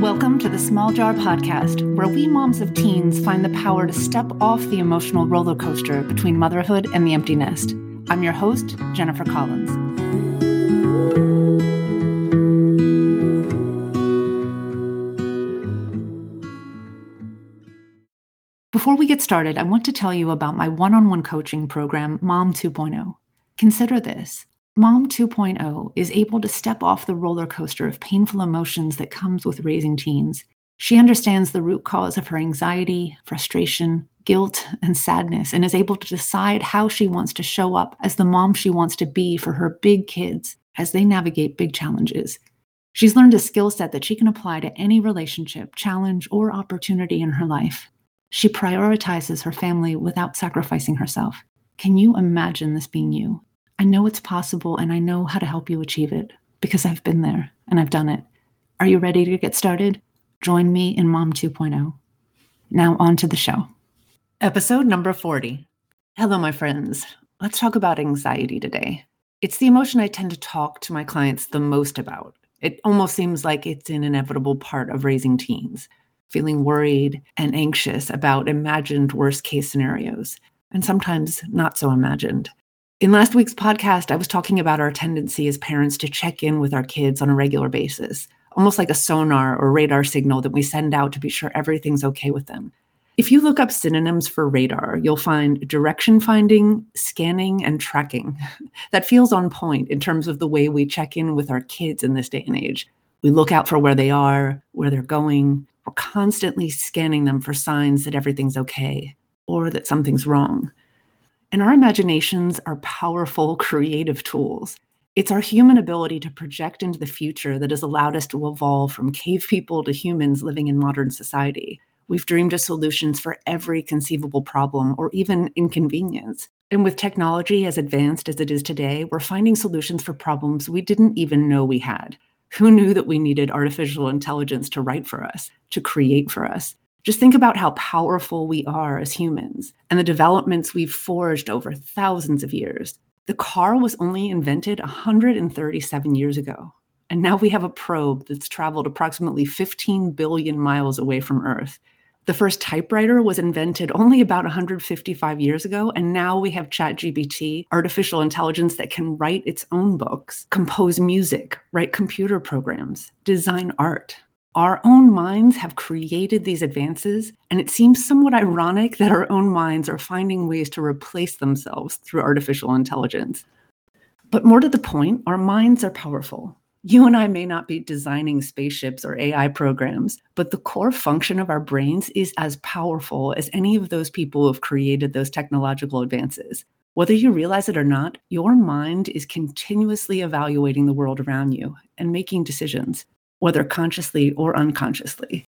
Welcome to the Small Jar Podcast, where we moms of teens find the power to step off the emotional roller coaster between motherhood and the empty nest. I'm your host, Jennifer Collins. Before we get started, I want to tell you about my one on one coaching program, Mom 2.0. Consider this Mom 2.0 is able to step off the roller coaster of painful emotions that comes with raising teens. She understands the root cause of her anxiety, frustration, guilt, and sadness, and is able to decide how she wants to show up as the mom she wants to be for her big kids as they navigate big challenges. She's learned a skill set that she can apply to any relationship, challenge, or opportunity in her life. She prioritizes her family without sacrificing herself. Can you imagine this being you? I know it's possible and I know how to help you achieve it because I've been there and I've done it. Are you ready to get started? Join me in Mom 2.0. Now, on to the show. Episode number 40. Hello, my friends. Let's talk about anxiety today. It's the emotion I tend to talk to my clients the most about. It almost seems like it's an inevitable part of raising teens, feeling worried and anxious about imagined worst case scenarios, and sometimes not so imagined. In last week's podcast, I was talking about our tendency as parents to check in with our kids on a regular basis, almost like a sonar or radar signal that we send out to be sure everything's okay with them. If you look up synonyms for radar, you'll find direction finding, scanning, and tracking. that feels on point in terms of the way we check in with our kids in this day and age. We look out for where they are, where they're going. We're constantly scanning them for signs that everything's okay or that something's wrong. And our imaginations are powerful creative tools. It's our human ability to project into the future that has allowed us to evolve from cave people to humans living in modern society. We've dreamed of solutions for every conceivable problem or even inconvenience. And with technology as advanced as it is today, we're finding solutions for problems we didn't even know we had. Who knew that we needed artificial intelligence to write for us, to create for us, just think about how powerful we are as humans and the developments we've forged over thousands of years. The car was only invented 137 years ago. And now we have a probe that's traveled approximately 15 billion miles away from Earth. The first typewriter was invented only about 155 years ago, and now we have ChatGPT, artificial intelligence that can write its own books, compose music, write computer programs, design art. Our own minds have created these advances, and it seems somewhat ironic that our own minds are finding ways to replace themselves through artificial intelligence. But more to the point, our minds are powerful. You and I may not be designing spaceships or AI programs, but the core function of our brains is as powerful as any of those people who have created those technological advances. Whether you realize it or not, your mind is continuously evaluating the world around you and making decisions whether consciously or unconsciously.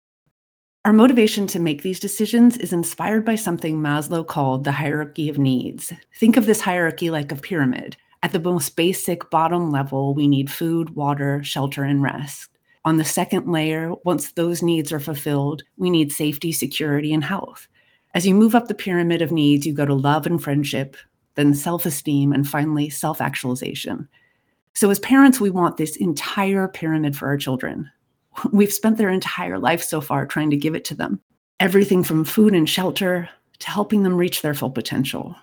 Our motivation to make these decisions is inspired by something Maslow called the hierarchy of needs. Think of this hierarchy like a pyramid. At the most basic bottom level, we need food, water, shelter, and rest. On the second layer, once those needs are fulfilled, we need safety, security, and health. As you move up the pyramid of needs, you go to love and friendship, then self esteem, and finally self actualization. So, as parents, we want this entire pyramid for our children. We've spent their entire life so far trying to give it to them everything from food and shelter to helping them reach their full potential.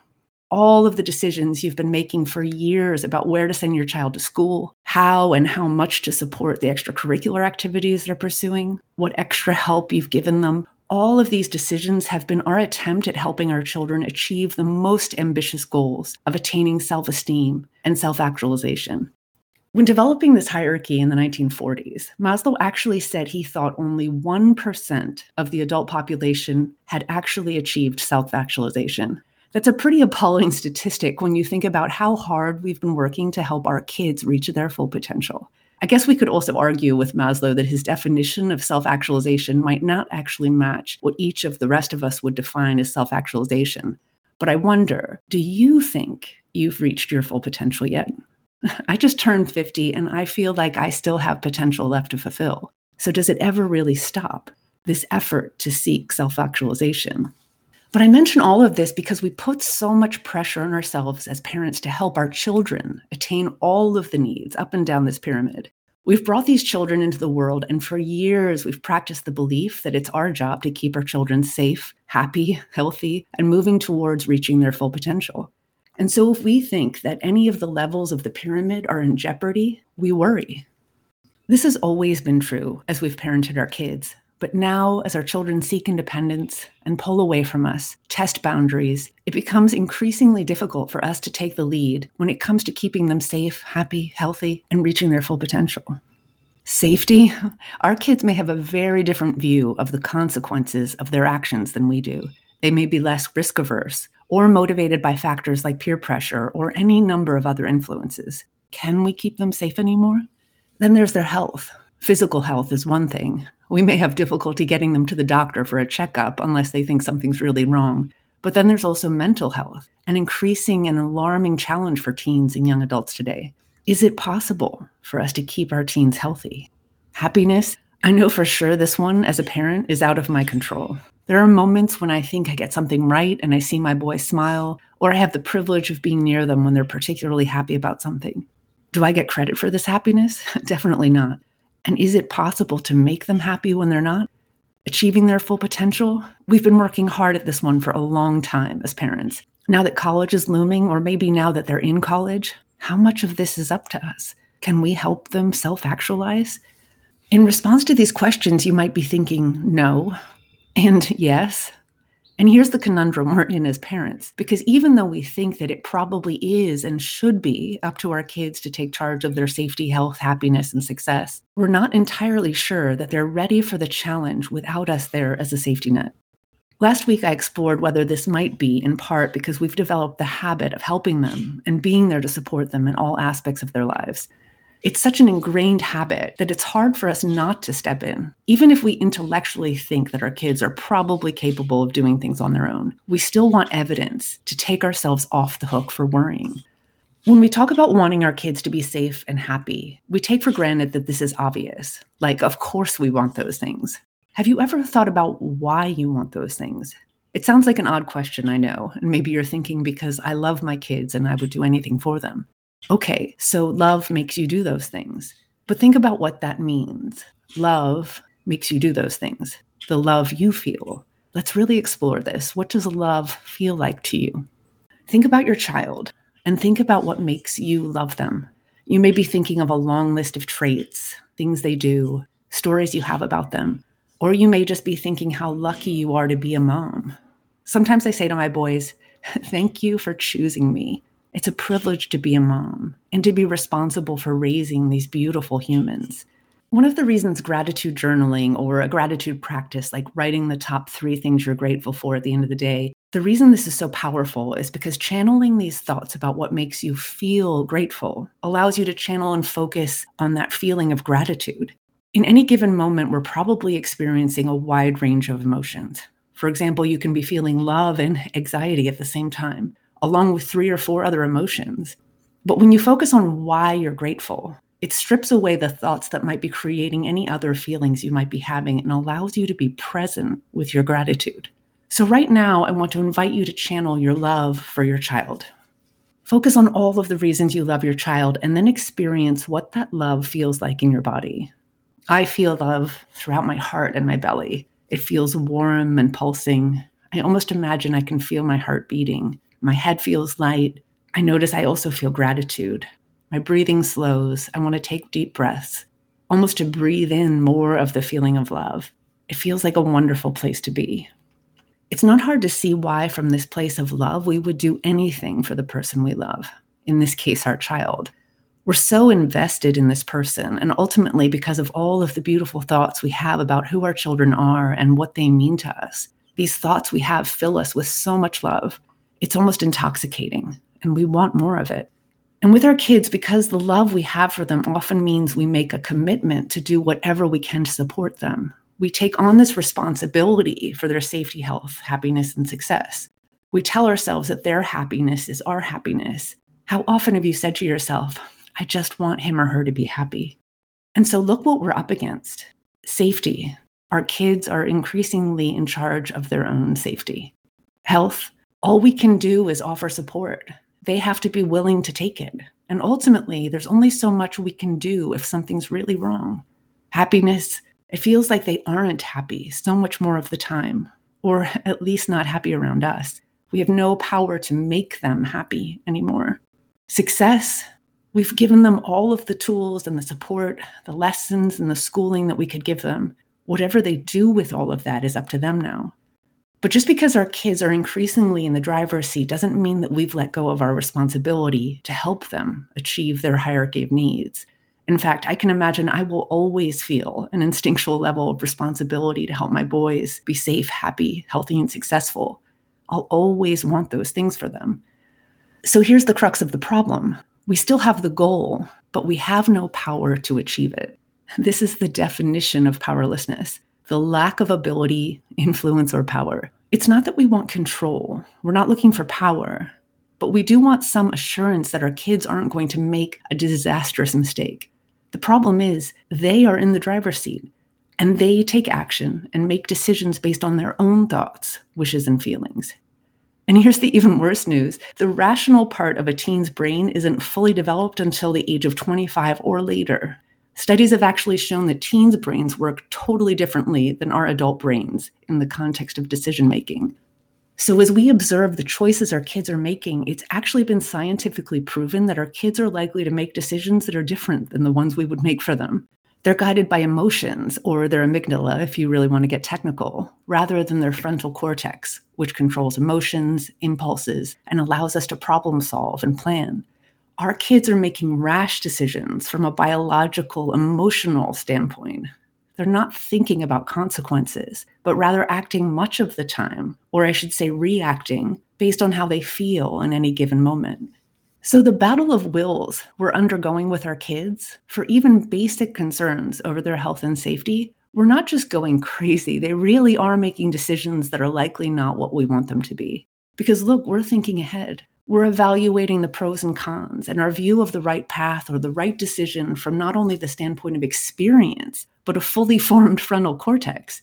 All of the decisions you've been making for years about where to send your child to school, how and how much to support the extracurricular activities they're pursuing, what extra help you've given them, all of these decisions have been our attempt at helping our children achieve the most ambitious goals of attaining self esteem and self actualization. When developing this hierarchy in the 1940s, Maslow actually said he thought only 1% of the adult population had actually achieved self actualization. That's a pretty appalling statistic when you think about how hard we've been working to help our kids reach their full potential. I guess we could also argue with Maslow that his definition of self actualization might not actually match what each of the rest of us would define as self actualization. But I wonder do you think you've reached your full potential yet? I just turned 50 and I feel like I still have potential left to fulfill. So, does it ever really stop, this effort to seek self actualization? But I mention all of this because we put so much pressure on ourselves as parents to help our children attain all of the needs up and down this pyramid. We've brought these children into the world, and for years we've practiced the belief that it's our job to keep our children safe, happy, healthy, and moving towards reaching their full potential. And so, if we think that any of the levels of the pyramid are in jeopardy, we worry. This has always been true as we've parented our kids. But now, as our children seek independence and pull away from us, test boundaries, it becomes increasingly difficult for us to take the lead when it comes to keeping them safe, happy, healthy, and reaching their full potential. Safety, our kids may have a very different view of the consequences of their actions than we do. They may be less risk averse or motivated by factors like peer pressure or any number of other influences. Can we keep them safe anymore? Then there's their health. Physical health is one thing, we may have difficulty getting them to the doctor for a checkup unless they think something's really wrong. But then there's also mental health, an increasing and alarming challenge for teens and young adults today. Is it possible for us to keep our teens healthy? Happiness, I know for sure this one as a parent is out of my control. There are moments when I think I get something right and I see my boy smile, or I have the privilege of being near them when they're particularly happy about something. Do I get credit for this happiness? Definitely not. And is it possible to make them happy when they're not? Achieving their full potential? We've been working hard at this one for a long time as parents. Now that college is looming, or maybe now that they're in college, how much of this is up to us? Can we help them self actualize? In response to these questions, you might be thinking no and yes. And here's the conundrum we're in as parents, because even though we think that it probably is and should be up to our kids to take charge of their safety, health, happiness, and success, we're not entirely sure that they're ready for the challenge without us there as a safety net. Last week, I explored whether this might be in part because we've developed the habit of helping them and being there to support them in all aspects of their lives. It's such an ingrained habit that it's hard for us not to step in. Even if we intellectually think that our kids are probably capable of doing things on their own, we still want evidence to take ourselves off the hook for worrying. When we talk about wanting our kids to be safe and happy, we take for granted that this is obvious. Like, of course, we want those things. Have you ever thought about why you want those things? It sounds like an odd question, I know. And maybe you're thinking because I love my kids and I would do anything for them. Okay, so love makes you do those things. But think about what that means. Love makes you do those things. The love you feel. Let's really explore this. What does love feel like to you? Think about your child and think about what makes you love them. You may be thinking of a long list of traits, things they do, stories you have about them, or you may just be thinking how lucky you are to be a mom. Sometimes I say to my boys, Thank you for choosing me. It's a privilege to be a mom and to be responsible for raising these beautiful humans. One of the reasons gratitude journaling or a gratitude practice, like writing the top three things you're grateful for at the end of the day, the reason this is so powerful is because channeling these thoughts about what makes you feel grateful allows you to channel and focus on that feeling of gratitude. In any given moment, we're probably experiencing a wide range of emotions. For example, you can be feeling love and anxiety at the same time along with three or four other emotions. But when you focus on why you're grateful, it strips away the thoughts that might be creating any other feelings you might be having and allows you to be present with your gratitude. So, right now, I want to invite you to channel your love for your child. Focus on all of the reasons you love your child and then experience what that love feels like in your body. I feel love throughout my heart and my belly. It feels warm and pulsing. I almost imagine I can feel my heart beating. My head feels light. I notice I also feel gratitude. My breathing slows. I want to take deep breaths, almost to breathe in more of the feeling of love. It feels like a wonderful place to be. It's not hard to see why, from this place of love, we would do anything for the person we love, in this case, our child. We're so invested in this person, and ultimately, because of all of the beautiful thoughts we have about who our children are and what they mean to us, these thoughts we have fill us with so much love it's almost intoxicating and we want more of it. And with our kids, because the love we have for them often means we make a commitment to do whatever we can to support them, we take on this responsibility for their safety, health, happiness, and success. We tell ourselves that their happiness is our happiness. How often have you said to yourself, I just want him or her to be happy? And so look what we're up against safety. Our kids are increasingly in charge of their own safety. Health, all we can do is offer support. they have to be willing to take it. And ultimately, there's only so much we can do if something's really wrong. Happiness, it feels like they aren't happy so much more of the time, or at least not happy around us. We have no power to make them happy anymore. Success, we've given them all of the tools and the support, the lessons and the schooling that we could give them. Whatever they do with all of that is up to them now. But just because our kids are increasingly in the driver's seat doesn't mean that we've let go of our responsibility to help them achieve their hierarchy of needs. In fact, I can imagine I will always feel an instinctual level of responsibility to help my boys be safe, happy, healthy, and successful. I'll always want those things for them. So here's the crux of the problem we still have the goal, but we have no power to achieve it. This is the definition of powerlessness the lack of ability, influence, or power. It's not that we want control, we're not looking for power, but we do want some assurance that our kids aren't going to make a disastrous mistake. The problem is, they are in the driver's seat and they take action and make decisions based on their own thoughts, wishes, and feelings. And here's the even worse news the rational part of a teen's brain isn't fully developed until the age of 25 or later. Studies have actually shown that teens' brains work totally differently than our adult brains in the context of decision making. So, as we observe the choices our kids are making, it's actually been scientifically proven that our kids are likely to make decisions that are different than the ones we would make for them. They're guided by emotions or their amygdala, if you really want to get technical, rather than their frontal cortex, which controls emotions, impulses, and allows us to problem solve and plan our kids are making rash decisions from a biological, emotional standpoint. They're not thinking about consequences, but rather acting much of the time, or I should say, reacting based on how they feel in any given moment. So, the battle of wills we're undergoing with our kids for even basic concerns over their health and safety, we're not just going crazy. They really are making decisions that are likely not what we want them to be. Because look, we're thinking ahead. We're evaluating the pros and cons and our view of the right path or the right decision from not only the standpoint of experience, but a fully formed frontal cortex.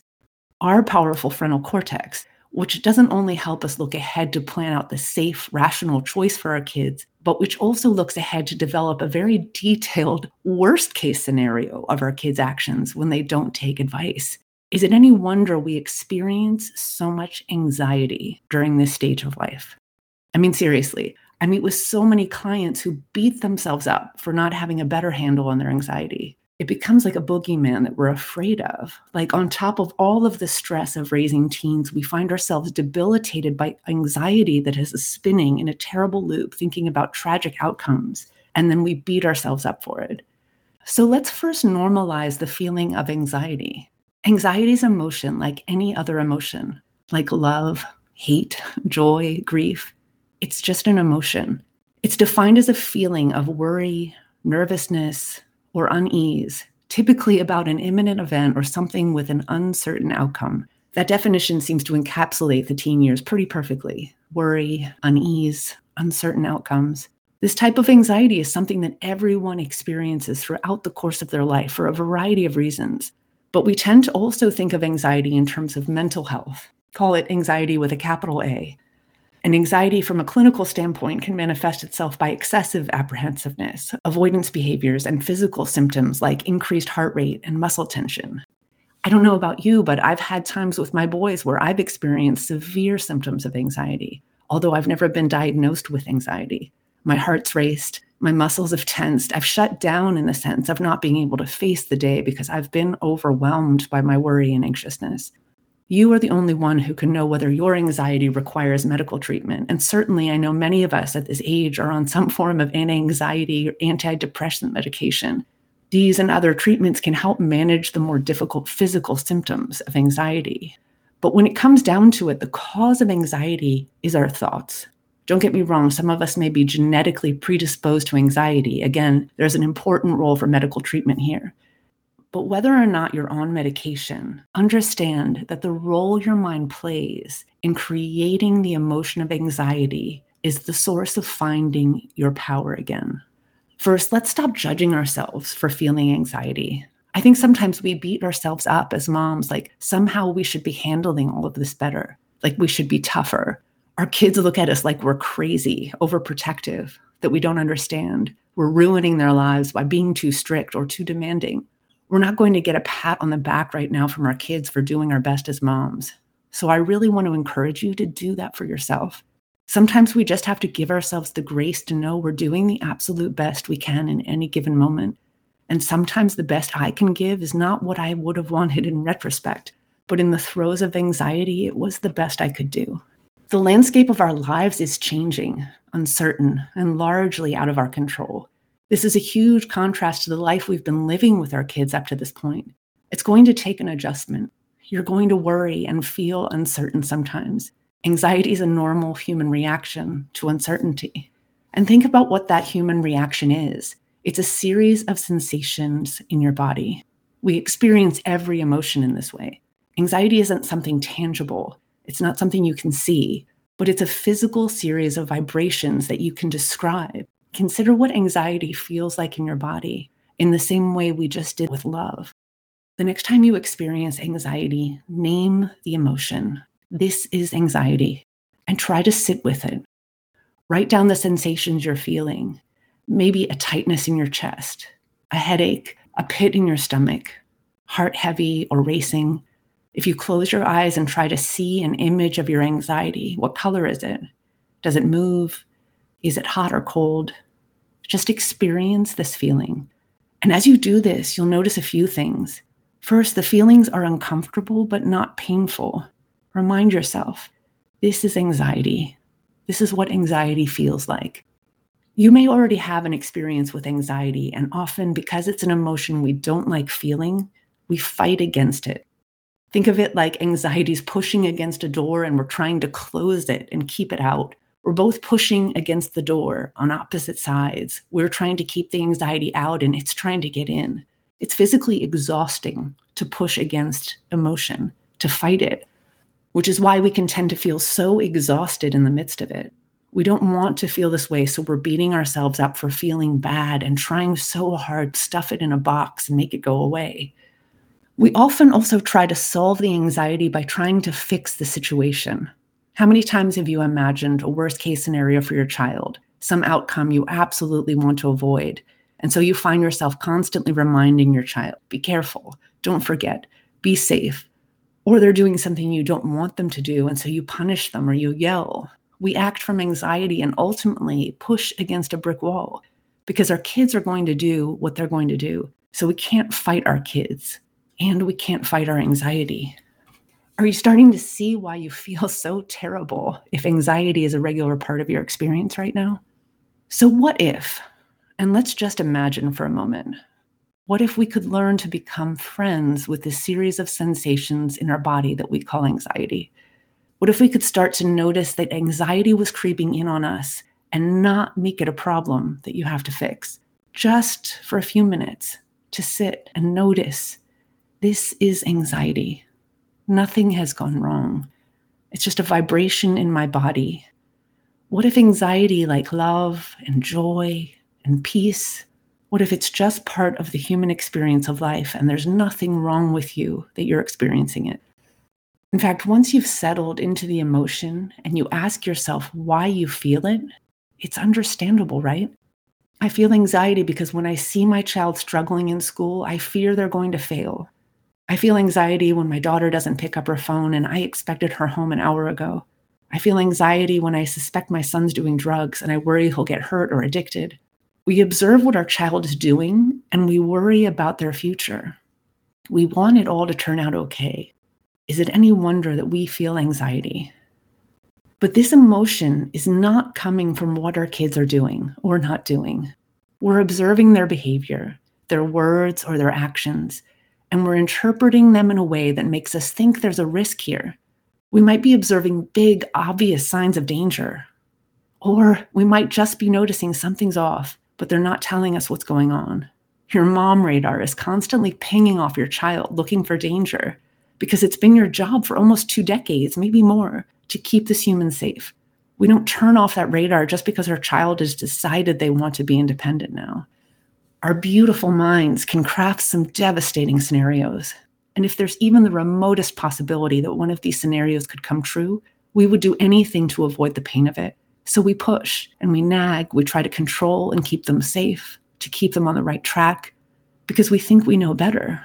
Our powerful frontal cortex, which doesn't only help us look ahead to plan out the safe, rational choice for our kids, but which also looks ahead to develop a very detailed worst case scenario of our kids' actions when they don't take advice. Is it any wonder we experience so much anxiety during this stage of life? I mean, seriously, I meet with so many clients who beat themselves up for not having a better handle on their anxiety. It becomes like a boogeyman that we're afraid of. Like, on top of all of the stress of raising teens, we find ourselves debilitated by anxiety that is spinning in a terrible loop, thinking about tragic outcomes, and then we beat ourselves up for it. So, let's first normalize the feeling of anxiety. Anxiety is emotion like any other emotion, like love, hate, joy, grief. It's just an emotion. It's defined as a feeling of worry, nervousness, or unease, typically about an imminent event or something with an uncertain outcome. That definition seems to encapsulate the teen years pretty perfectly worry, unease, uncertain outcomes. This type of anxiety is something that everyone experiences throughout the course of their life for a variety of reasons. But we tend to also think of anxiety in terms of mental health, call it anxiety with a capital A, and anxiety, from a clinical standpoint, can manifest itself by excessive apprehensiveness, avoidance behaviors, and physical symptoms like increased heart rate and muscle tension. I don't know about you, but I've had times with my boys where I've experienced severe symptoms of anxiety, although I've never been diagnosed with anxiety. My heart's raced, my muscles have tensed. I've shut down in the sense of not being able to face the day because I've been overwhelmed by my worry and anxiousness. You are the only one who can know whether your anxiety requires medical treatment. And certainly, I know many of us at this age are on some form of anxiety or antidepressant medication. These and other treatments can help manage the more difficult physical symptoms of anxiety. But when it comes down to it, the cause of anxiety is our thoughts. Don't get me wrong, some of us may be genetically predisposed to anxiety. Again, there's an important role for medical treatment here. But whether or not you're on medication, understand that the role your mind plays in creating the emotion of anxiety is the source of finding your power again. First, let's stop judging ourselves for feeling anxiety. I think sometimes we beat ourselves up as moms, like somehow we should be handling all of this better, like we should be tougher. Our kids look at us like we're crazy, overprotective, that we don't understand. We're ruining their lives by being too strict or too demanding. We're not going to get a pat on the back right now from our kids for doing our best as moms. So I really want to encourage you to do that for yourself. Sometimes we just have to give ourselves the grace to know we're doing the absolute best we can in any given moment. And sometimes the best I can give is not what I would have wanted in retrospect, but in the throes of anxiety, it was the best I could do. The landscape of our lives is changing, uncertain, and largely out of our control. This is a huge contrast to the life we've been living with our kids up to this point. It's going to take an adjustment. You're going to worry and feel uncertain sometimes. Anxiety is a normal human reaction to uncertainty. And think about what that human reaction is it's a series of sensations in your body. We experience every emotion in this way. Anxiety isn't something tangible, it's not something you can see, but it's a physical series of vibrations that you can describe. Consider what anxiety feels like in your body in the same way we just did with love. The next time you experience anxiety, name the emotion. This is anxiety and try to sit with it. Write down the sensations you're feeling maybe a tightness in your chest, a headache, a pit in your stomach, heart heavy or racing. If you close your eyes and try to see an image of your anxiety, what color is it? Does it move? Is it hot or cold? Just experience this feeling. And as you do this, you'll notice a few things. First, the feelings are uncomfortable but not painful. Remind yourself this is anxiety. This is what anxiety feels like. You may already have an experience with anxiety, and often because it's an emotion we don't like feeling, we fight against it. Think of it like anxiety's pushing against a door and we're trying to close it and keep it out. We're both pushing against the door on opposite sides. We're trying to keep the anxiety out and it's trying to get in. It's physically exhausting to push against emotion, to fight it, which is why we can tend to feel so exhausted in the midst of it. We don't want to feel this way, so we're beating ourselves up for feeling bad and trying so hard to stuff it in a box and make it go away. We often also try to solve the anxiety by trying to fix the situation. How many times have you imagined a worst case scenario for your child, some outcome you absolutely want to avoid? And so you find yourself constantly reminding your child be careful, don't forget, be safe. Or they're doing something you don't want them to do, and so you punish them or you yell we act from anxiety and ultimately push against a brick wall because our kids are going to do what they're going to do. So we can't fight our kids and we can't fight our anxiety. Are you starting to see why you feel so terrible if anxiety is a regular part of your experience right now? So, what if, and let's just imagine for a moment, what if we could learn to become friends with the series of sensations in our body that we call anxiety? What if we could start to notice that anxiety was creeping in on us and not make it a problem that you have to fix? Just for a few minutes to sit and notice this is anxiety. Nothing has gone wrong. It's just a vibration in my body. What if anxiety, like love and joy and peace, what if it's just part of the human experience of life and there's nothing wrong with you that you're experiencing it? In fact, once you've settled into the emotion and you ask yourself why you feel it, it's understandable, right? I feel anxiety because when I see my child struggling in school, I fear they're going to fail. I feel anxiety when my daughter doesn't pick up her phone and I expected her home an hour ago. I feel anxiety when I suspect my son's doing drugs and I worry he'll get hurt or addicted. We observe what our child is doing and we worry about their future. We want it all to turn out okay. Is it any wonder that we feel anxiety? But this emotion is not coming from what our kids are doing or not doing. We're observing their behavior, their words, or their actions, and we're interpreting them in a way that makes us think there's a risk here. We might be observing big, obvious signs of danger. Or we might just be noticing something's off, but they're not telling us what's going on. Your mom radar is constantly pinging off your child looking for danger because it's been your job for almost two decades, maybe more, to keep this human safe. We don't turn off that radar just because our child has decided they want to be independent now. Our beautiful minds can craft some devastating scenarios. And if there's even the remotest possibility that one of these scenarios could come true, We would do anything to avoid the pain of it. So we push and we nag, we try to control and keep them safe, to keep them on the right track, because we think we know better.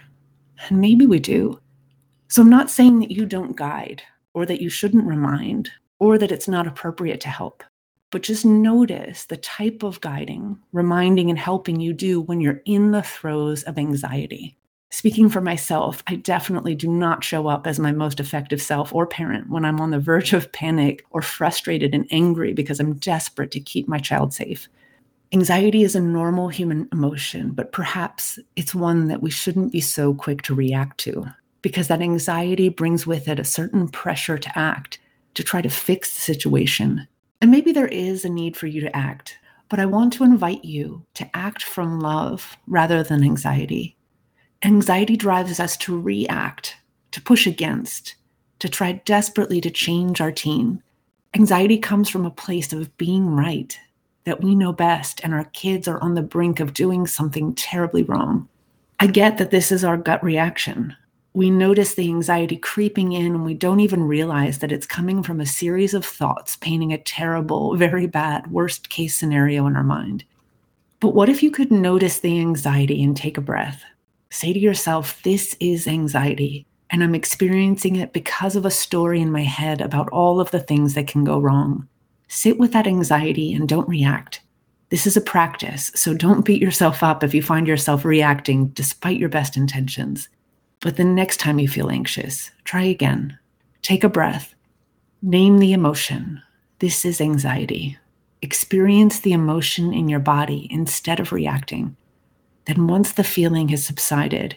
And maybe we do. So I'm not saying that you don't guide or that you shouldn't remind or that it's not appropriate to help. But just notice the type of guiding, reminding, and helping you do when you're in the throes of anxiety. Speaking for myself, I definitely do not show up as my most effective self or parent when I'm on the verge of panic or frustrated and angry because I'm desperate to keep my child safe. Anxiety is a normal human emotion, but perhaps it's one that we shouldn't be so quick to react to because that anxiety brings with it a certain pressure to act, to try to fix the situation. And maybe there is a need for you to act, but I want to invite you to act from love rather than anxiety. Anxiety drives us to react, to push against, to try desperately to change our teen. Anxiety comes from a place of being right, that we know best and our kids are on the brink of doing something terribly wrong. I get that this is our gut reaction. We notice the anxiety creeping in and we don't even realize that it's coming from a series of thoughts painting a terrible, very bad, worst case scenario in our mind. But what if you could notice the anxiety and take a breath? Say to yourself, This is anxiety, and I'm experiencing it because of a story in my head about all of the things that can go wrong. Sit with that anxiety and don't react. This is a practice, so don't beat yourself up if you find yourself reacting despite your best intentions. But the next time you feel anxious, try again. Take a breath. Name the emotion. This is anxiety. Experience the emotion in your body instead of reacting. Then, once the feeling has subsided,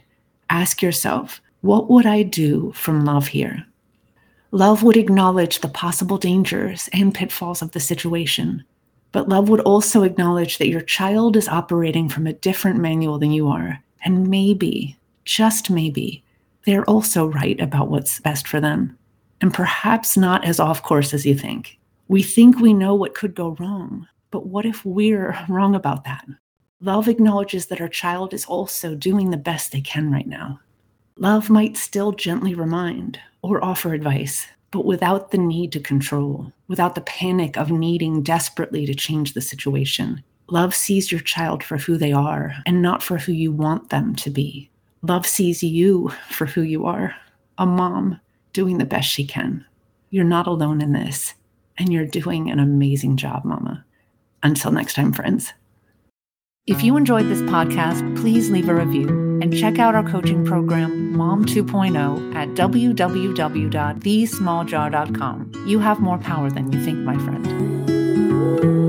ask yourself, what would I do from love here? Love would acknowledge the possible dangers and pitfalls of the situation, but love would also acknowledge that your child is operating from a different manual than you are. And maybe, just maybe, they're also right about what's best for them, and perhaps not as off course as you think. We think we know what could go wrong, but what if we're wrong about that? Love acknowledges that our child is also doing the best they can right now. Love might still gently remind or offer advice, but without the need to control, without the panic of needing desperately to change the situation. Love sees your child for who they are and not for who you want them to be. Love sees you for who you are a mom doing the best she can. You're not alone in this, and you're doing an amazing job, Mama. Until next time, friends. If you enjoyed this podcast, please leave a review and check out our coaching program, Mom 2.0, at www.thesmalljar.com. You have more power than you think, my friend.